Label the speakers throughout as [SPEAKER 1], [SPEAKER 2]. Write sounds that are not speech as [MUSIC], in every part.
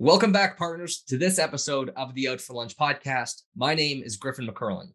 [SPEAKER 1] Welcome back, partners, to this episode of the Out for Lunch podcast. My name is Griffin McErlean.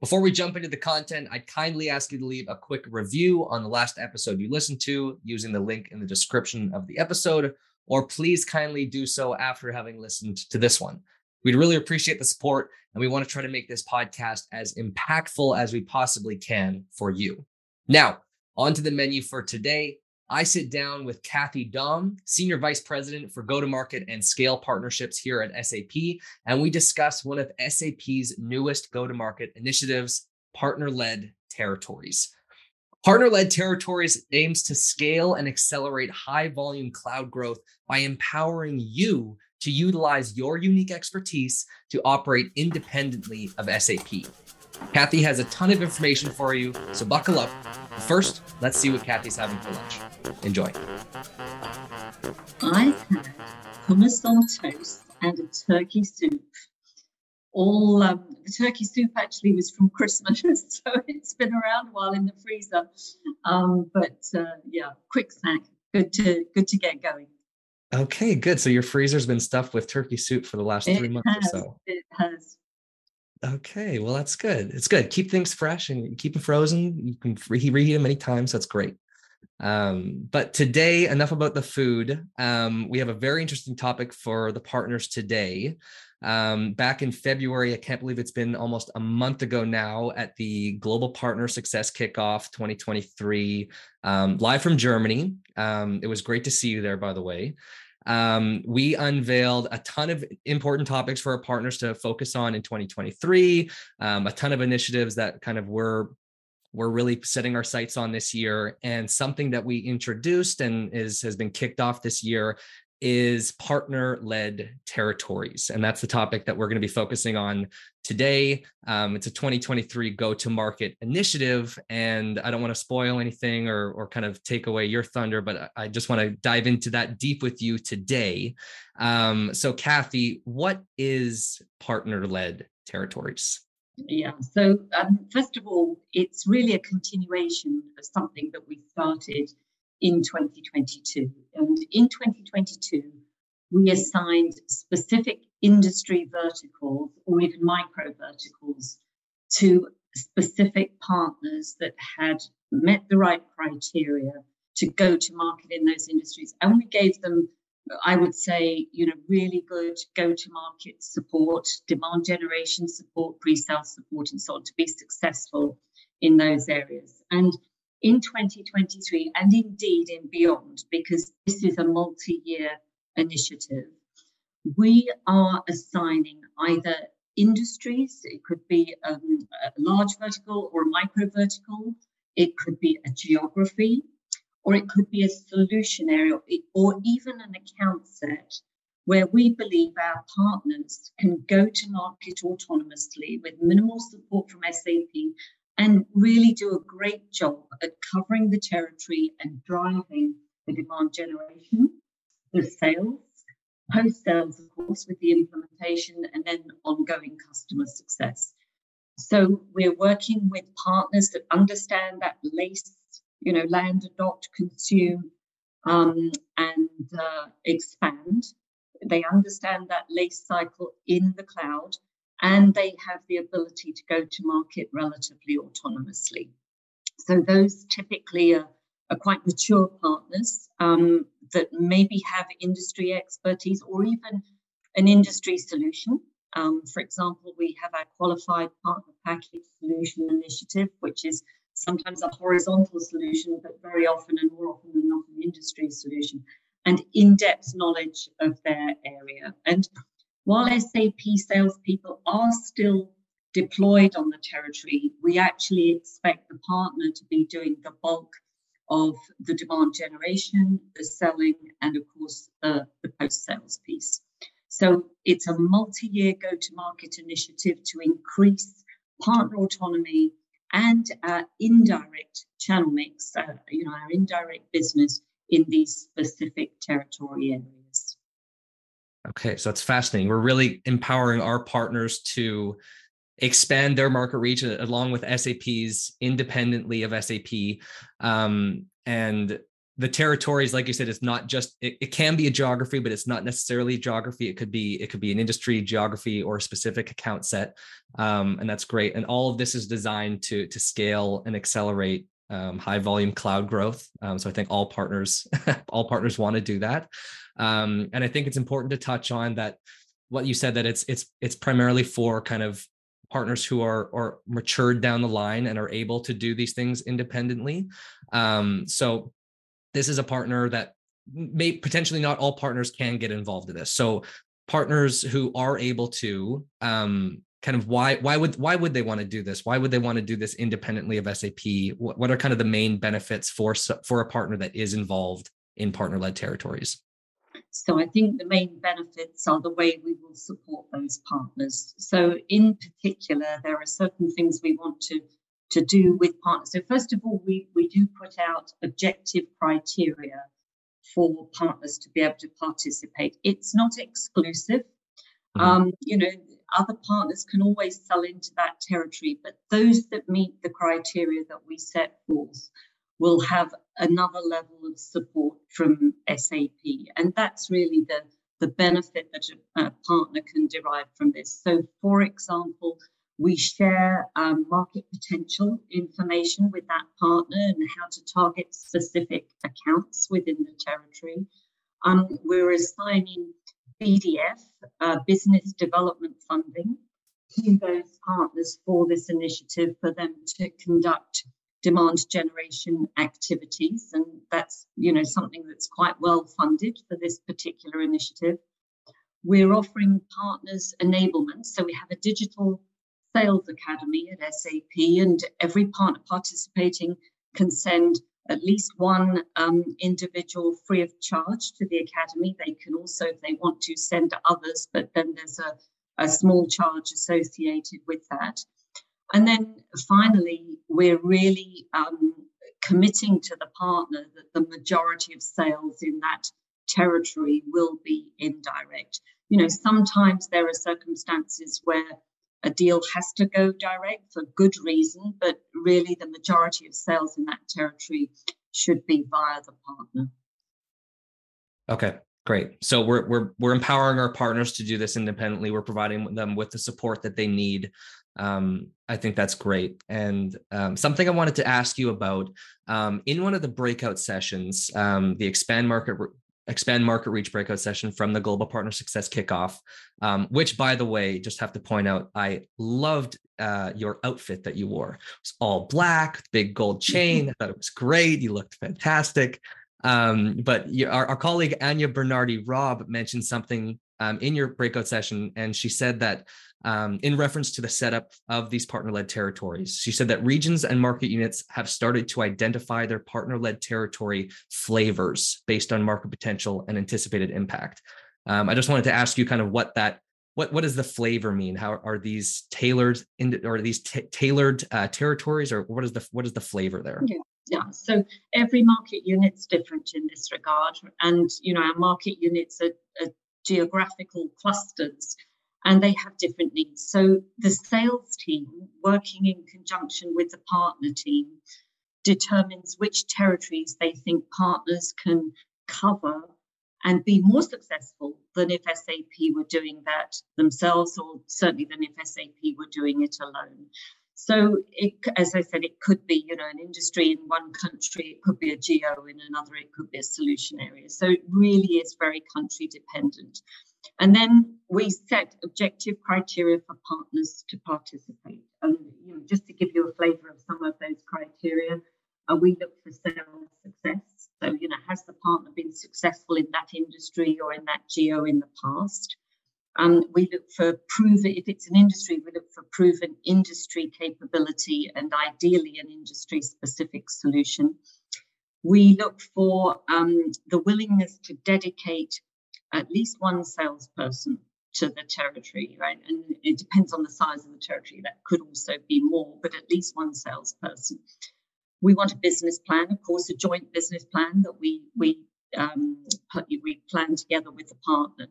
[SPEAKER 1] Before we jump into the content, I'd kindly ask you to leave a quick review on the last episode you listened to using the link in the description of the episode, or please kindly do so after having listened to this one. We'd really appreciate the support, and we want to try to make this podcast as impactful as we possibly can for you. Now, on to the menu for today. I sit down with Cathy Daum, Senior Vice President for Go to Market and Scale Partnerships here at SAP, and we discuss one of SAP's newest go to market initiatives, partner led territories. Partner led territories aims to scale and accelerate high volume cloud growth by empowering you to utilize your unique expertise to operate independently of SAP. Cathy has a ton of information for you, so buckle up. First, let's see what Cathy's having for lunch. Enjoy.
[SPEAKER 2] I've had hummus on toast and a turkey soup. All um, the turkey soup actually was from Christmas, [LAUGHS] so it's been around a while in the freezer. Um, but uh, yeah, quick snack. Good to good to get going.
[SPEAKER 1] Okay, good. So your freezer's been stuffed with turkey soup for the last
[SPEAKER 2] It
[SPEAKER 1] three months
[SPEAKER 2] has,
[SPEAKER 1] or so.
[SPEAKER 2] It has.
[SPEAKER 1] Okay, well that's good. It's good. Keep things fresh and keep them frozen. You can reheat, reheat them many times. That's great. Um, but today, enough about the food. Um, we have a very interesting topic for the partners today. Um, back in February, I can't believe it's been almost a month ago now at the Global Partner Success Kickoff 2023, um, live from Germany. Um, it was great to see you there, by the way. Um, we unveiled a ton of important topics for our partners to focus on in 2023, um, a ton of initiatives that kind of were we're really setting our sights on this year. And something that we introduced and is has been kicked off this year is partner led territories and that's the topic that we're going to be focusing on today um, it's a 2023 go to market initiative and i don't want to spoil anything or, or kind of take away your thunder but i just want to dive into that deep with you today um, so cathy what is partner led territories
[SPEAKER 2] Yeah. So um, first of all, it's really a continuation of something that we started in 2022. And in 2022, we assigned specific industry verticals or even micro verticals to specific partners that had met the right criteria to go to market in those industries. And we gave them, I would say, you know, really good go to market support, demand generation support, pre sale support, and so on to be successful in those areas. And in 2023, and indeed in beyond, because this is a multi year initiative, we are assigning either industries, it could be um, a large vertical or a micro vertical, it could be a geography, or it could be a solution area, or even an account set where we believe our partners can go to market autonomously with minimal support from SAP and really do a great job at covering the territory and driving the demand generation, the sales, post sales, of course, with the implementation, and then ongoing customer success. So we're working with partners that understand that LACE, you know, land, adopt, consume, um, and uh, expand. They understand that LACE cycle in the cloud, and they have the ability to go to market relatively autonomously. So those typically are, are quite mature partners um, that maybe have industry expertise or even an industry solution. Um, for example, we have our qualified partner package solution initiative, which is sometimes a horizontal solution, but very often and more often than not an industry solution, and in depth knowledge of their area. And while SAP salespeople are still deployed on the territory, we actually expect the partner to be doing the bulk of the demand generation, the selling, and of course, uh, the post sales piece. So it's a multi year go to market initiative to increase partner autonomy and our indirect channel mix, uh, you know, our indirect business in these specific territory areas.
[SPEAKER 1] Okay, so that's fascinating. We're really empowering our partners to expand their market reach uh, along with SAP's independently of SAP. Um, and the territories like you said it's not just it, it, can be a geography but it's not necessarily geography it could be it could be an industry geography or a specific account set um, and that's great and all of this is designed to to scale and accelerate um, high volume cloud growth. Um, so i think all partners [LAUGHS] all partners want to do that. Um, and i think it's important to touch on that what you said that it's it's it's primarily for kind of partners who are are matured down the line and are able to do these things independently. Um, so this is a partner that may potentially not all partners can get involved in this. So partners who are able to um, kind of why why would why would they want to do this? Why would they want to do this independently of SAP? What, what are kind of the main benefits for for a partner that is involved in partner led territories?
[SPEAKER 2] So I think the main benefits are the way we will support those partners. So in particular, there are certain things we want to to do with partners. So first of all, we, we do put out objective criteria for partners to be able to participate. It's not exclusive. Mm-hmm. Um, you know, other partners can always sell into that territory, but those that meet the criteria that we set forth will have another level of support from SAP. And that's really the, the benefit that a, a partner can derive from this. So, for example, we share um, market potential information with that partner and how to target specific accounts within the territory. Um, we're assigning BDF, uh, business development funding, to those partners for this initiative for them to conduct demand generation activities. And that's, you know, something that's quite well funded for this particular initiative. We're offering partners enablement. So we have a digital Sales Academy at SAP, and every partner participating can send at least one um, individual free of charge to the academy. They can also, if they want to, send others, but then there's a, a small charge associated with that. And then finally, we're really um, committing to the partner that the majority of sales in that territory will be indirect. You know, sometimes there are circumstances where a deal has to go direct for good reason, but really the majority of sales in that territory should be via the partner.
[SPEAKER 1] Okay, great. So we're we're we're empowering our partners to do this independently. We're providing them with the support that they need. Um, I think that's great. And um, something I wanted to ask you about um, in one of the breakout sessions, um, the expand market expand market reach breakout session from the global partner success kickoff um, which by the way just have to point out i loved uh, your outfit that you wore. It's all black big gold chain. I thought it was great. You looked fantastic. Um, but you, our, our, colleague anya bernardi robb mentioned something um, in your breakout session and she said that um, in reference to the setup of these partner led territories. She said that regions and market units have started to identify their partner led territory flavors based on market potential and anticipated impact. Um, I just wanted to ask you kind of what that what what does the flavor mean? How are these tailored in, or these t- tailored uh, territories, or what is the what is the flavor there?
[SPEAKER 2] Yeah, yeah. So every market unit's different in this regard, and you know our market units are, are geographical clusters and they have different needs. So the sales team, working in conjunction with the partner team, determines which territories they think partners can cover and be more successful than if SAP were doing that themselves, or certainly than if SAP were doing it alone. So, it, as I said, it could be you know an industry in one country, it could be a geo in another, it could be a solution area. So it really is very country dependent. And then we set objective criteria for partners to participate. And you know, just to give you a flavour of some of those criteria, uh, we look for sales success. So, you know, has the partner been successful in that industry or in that geo in the past? Um, we look for proven, if it's an industry, we look for proven industry capability and ideally an industry specific solution. We look for um, the willingness to dedicate at least one salesperson to the territory, right? And it depends on the size of the territory. That could also be more, but at least one salesperson. We want a business plan, of course, a joint business plan that we we um, we plan together with the partner.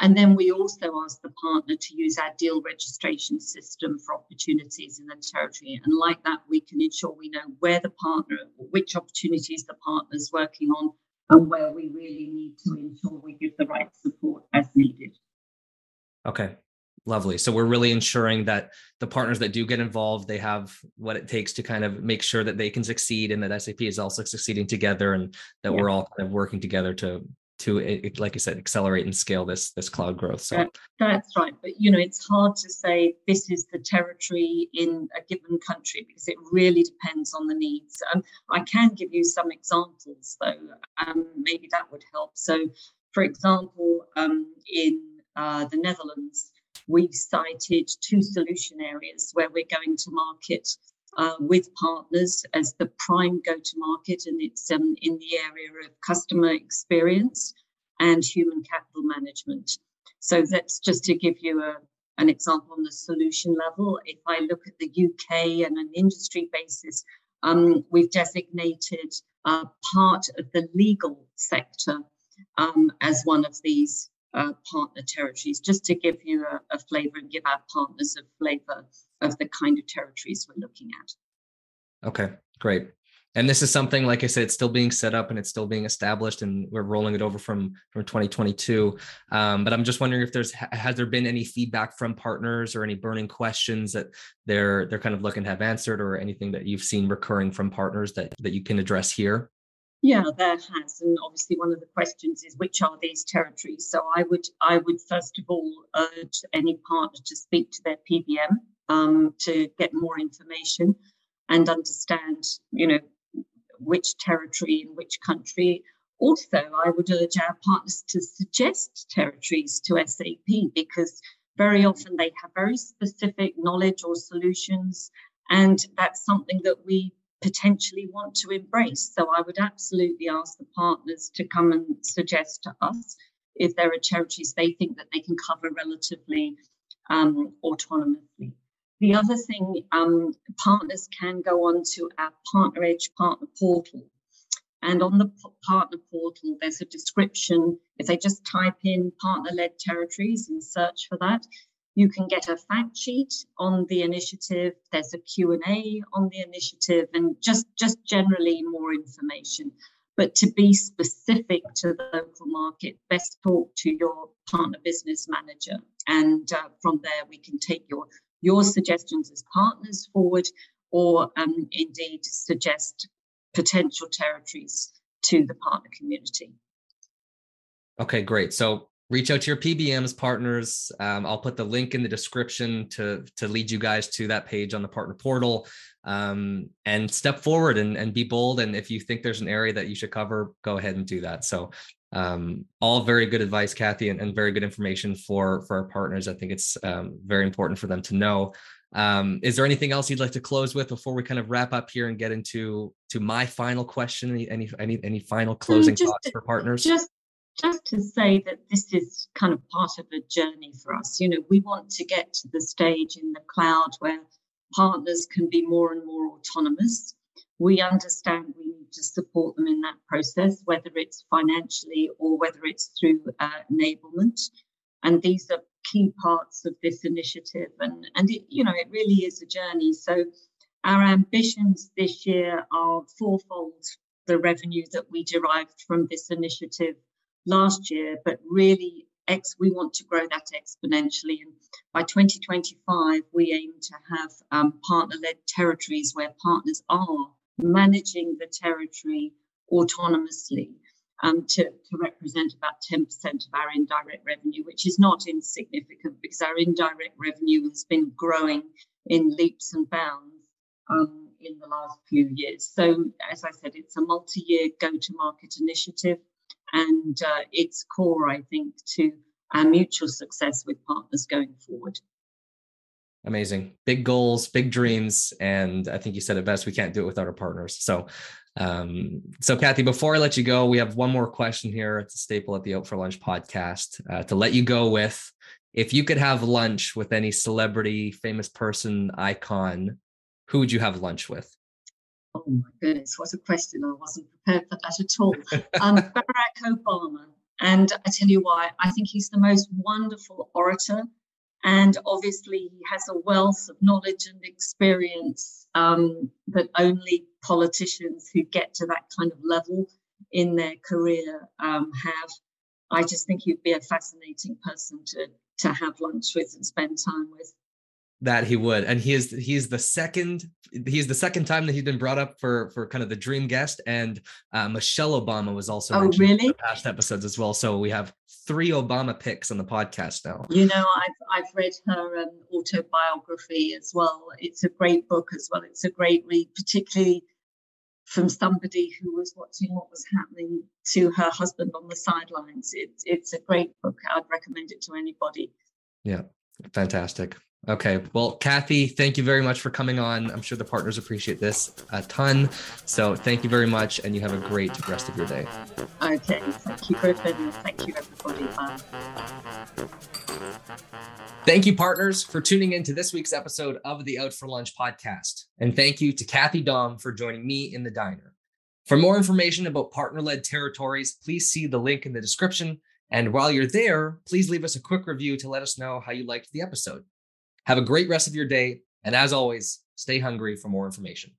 [SPEAKER 2] And then we also ask the partner to use our deal registration system for opportunities in the territory. And like that, we can ensure we know where the partner, which opportunities the partner is working on, and where we really need to ensure we give the right support as needed.
[SPEAKER 1] Okay, lovely. So we're really ensuring that the partners that do get involved, they have what it takes to kind of make sure that they can succeed and that SAP is also succeeding together and that yeah. we're all kind of working together to to like I said, accelerate and scale this this cloud growth. So
[SPEAKER 2] that's right. But you know, it's hard to say this is the territory in a given country because it really depends on the needs. Um, I can give you some examples though. Um, maybe that would help. So, for example, um, in uh, the Netherlands, we've cited two solution areas where we're going to market uh, with partners as the prime go to market, and it's um, in the area of customer experience and human capital management. So that's just to give you a, an example on the solution level. If I look at the UK and an industry basis, um, we've designated uh, part of the legal sector um, as one of these uh, partner territories, just to give you a, a flavor and give our partners a flavor of the kind of territories we're looking at.
[SPEAKER 1] Okay, great. And this is something, like I said, it's still being set up and it's still being established, and we're rolling it over from from 2022. Um, but I'm just wondering if there's has there been any feedback from partners or any burning questions that they're they're kind of looking to have answered, or anything that you've seen recurring from partners that that you can address here.
[SPEAKER 2] Yeah, there has, and obviously one of the questions is which are these territories. So I would I would first of all urge any partner to speak to their PBM um, to get more information and understand, you know, which territory in which country. Also, I would urge our partners to suggest territories to SAP because very often they have very specific knowledge or solutions, and that's something that we potentially want to embrace. So I would absolutely ask the partners to come and suggest to us if there are territories they think that they can cover relatively um, autonomously. The other thing, um, partners can go on to our Partner Edge partner portal. And on the partner portal, there's a description. If they just type in partner led territories and search for that, you can get a fact sheet on the initiative. There's a Q&A on the initiative and just, just generally more information. But to be specific to the local market, best talk to your partner business manager. And uh, from there, we can take your, your suggestions as partners forward or um, indeed suggest potential territories to the partner community.
[SPEAKER 1] Okay, great. So reach out to your PBMs partners. Um, I'll put the link in the description to to lead you guys to that page on the partner portal. Um, and step forward and, and be bold. And if you think there's an area that you should cover, go ahead and do that. So um, all very good advice, Cathy, and, and, very good information for for our partners. I think it's um, very important for them to know. Um, is there anything else you'd like to close with before we kind of wrap up here and get into to my final question? Any any any, any final closing just, thoughts for partners?
[SPEAKER 2] Just just to say that this is kind of part of a journey for us. You know, we want to get to the stage in the cloud where partners can be more and more autonomous. We understand we need to support them in that process, whether it's financially or whether it's through uh, enablement. And these are key parts of this initiative. And, and it, you know, it really is a journey. So our ambitions this year are fourfold the revenue that we derived from this initiative last year, but really X, we want to grow that exponentially. And by 2025, we aim to have um, partner led territories where partners are managing the territory autonomously um, to, to represent about 10% of our indirect revenue, which is not insignificant because our indirect revenue has been growing in leaps and bounds um, in the last few years. So, as I said, it's a multi year go to market initiative and uh, it's core, I think, to our mutual success with partners going forward.
[SPEAKER 1] Amazing. Big goals, big dreams. And I think you said it best. We can't do it without our partners. So, um, so Cathy, before I let you go, we have one more question here. It's a staple at the Out for Lunch podcast uh, to let you go with. If you could have lunch with any celebrity, famous person, icon, who would you have lunch with?
[SPEAKER 2] Oh my goodness, what a question. I wasn't prepared for that at all. [LAUGHS] Um, Barack Obama. And I tell you why, I think he's the most wonderful orator. And obviously, he has a wealth of knowledge and experience um, that only politicians who get to that kind of level in their career um, have. I just think he'd be a fascinating person to to have lunch with and spend time with
[SPEAKER 1] that he would. And he is he's the second he's the second time that he's been brought up for for kind of the dream guest. And uh, michelle obama was also
[SPEAKER 2] oh really?
[SPEAKER 1] past episodes as well. So we have three obama picks on the podcast now.
[SPEAKER 2] You know i've i've read her um, autobiography as well. It's a great book as well. It's a great read particularly from somebody who was watching what was happening to her husband on the sidelines. It, it's a great book. I'd recommend it to anybody.
[SPEAKER 1] Yeah fantastic Okay. Well, Cathy, thank you very much for coming on. I'm sure the partners appreciate this a ton. So thank you very much, and you have a great rest of your day.
[SPEAKER 2] Okay. Thank you, Griffin. Thank you, everybody. Bye.
[SPEAKER 1] Thank you, partners, for tuning in to this week's episode of the Out for Lunch podcast. And thank you to Cathy Daum for joining me in the diner. For more information about partner led territories, please see the link in the description. And while you're there, please leave us a quick review to let us know how you liked the episode. Have a great rest of your day. And as always, stay hungry for more information.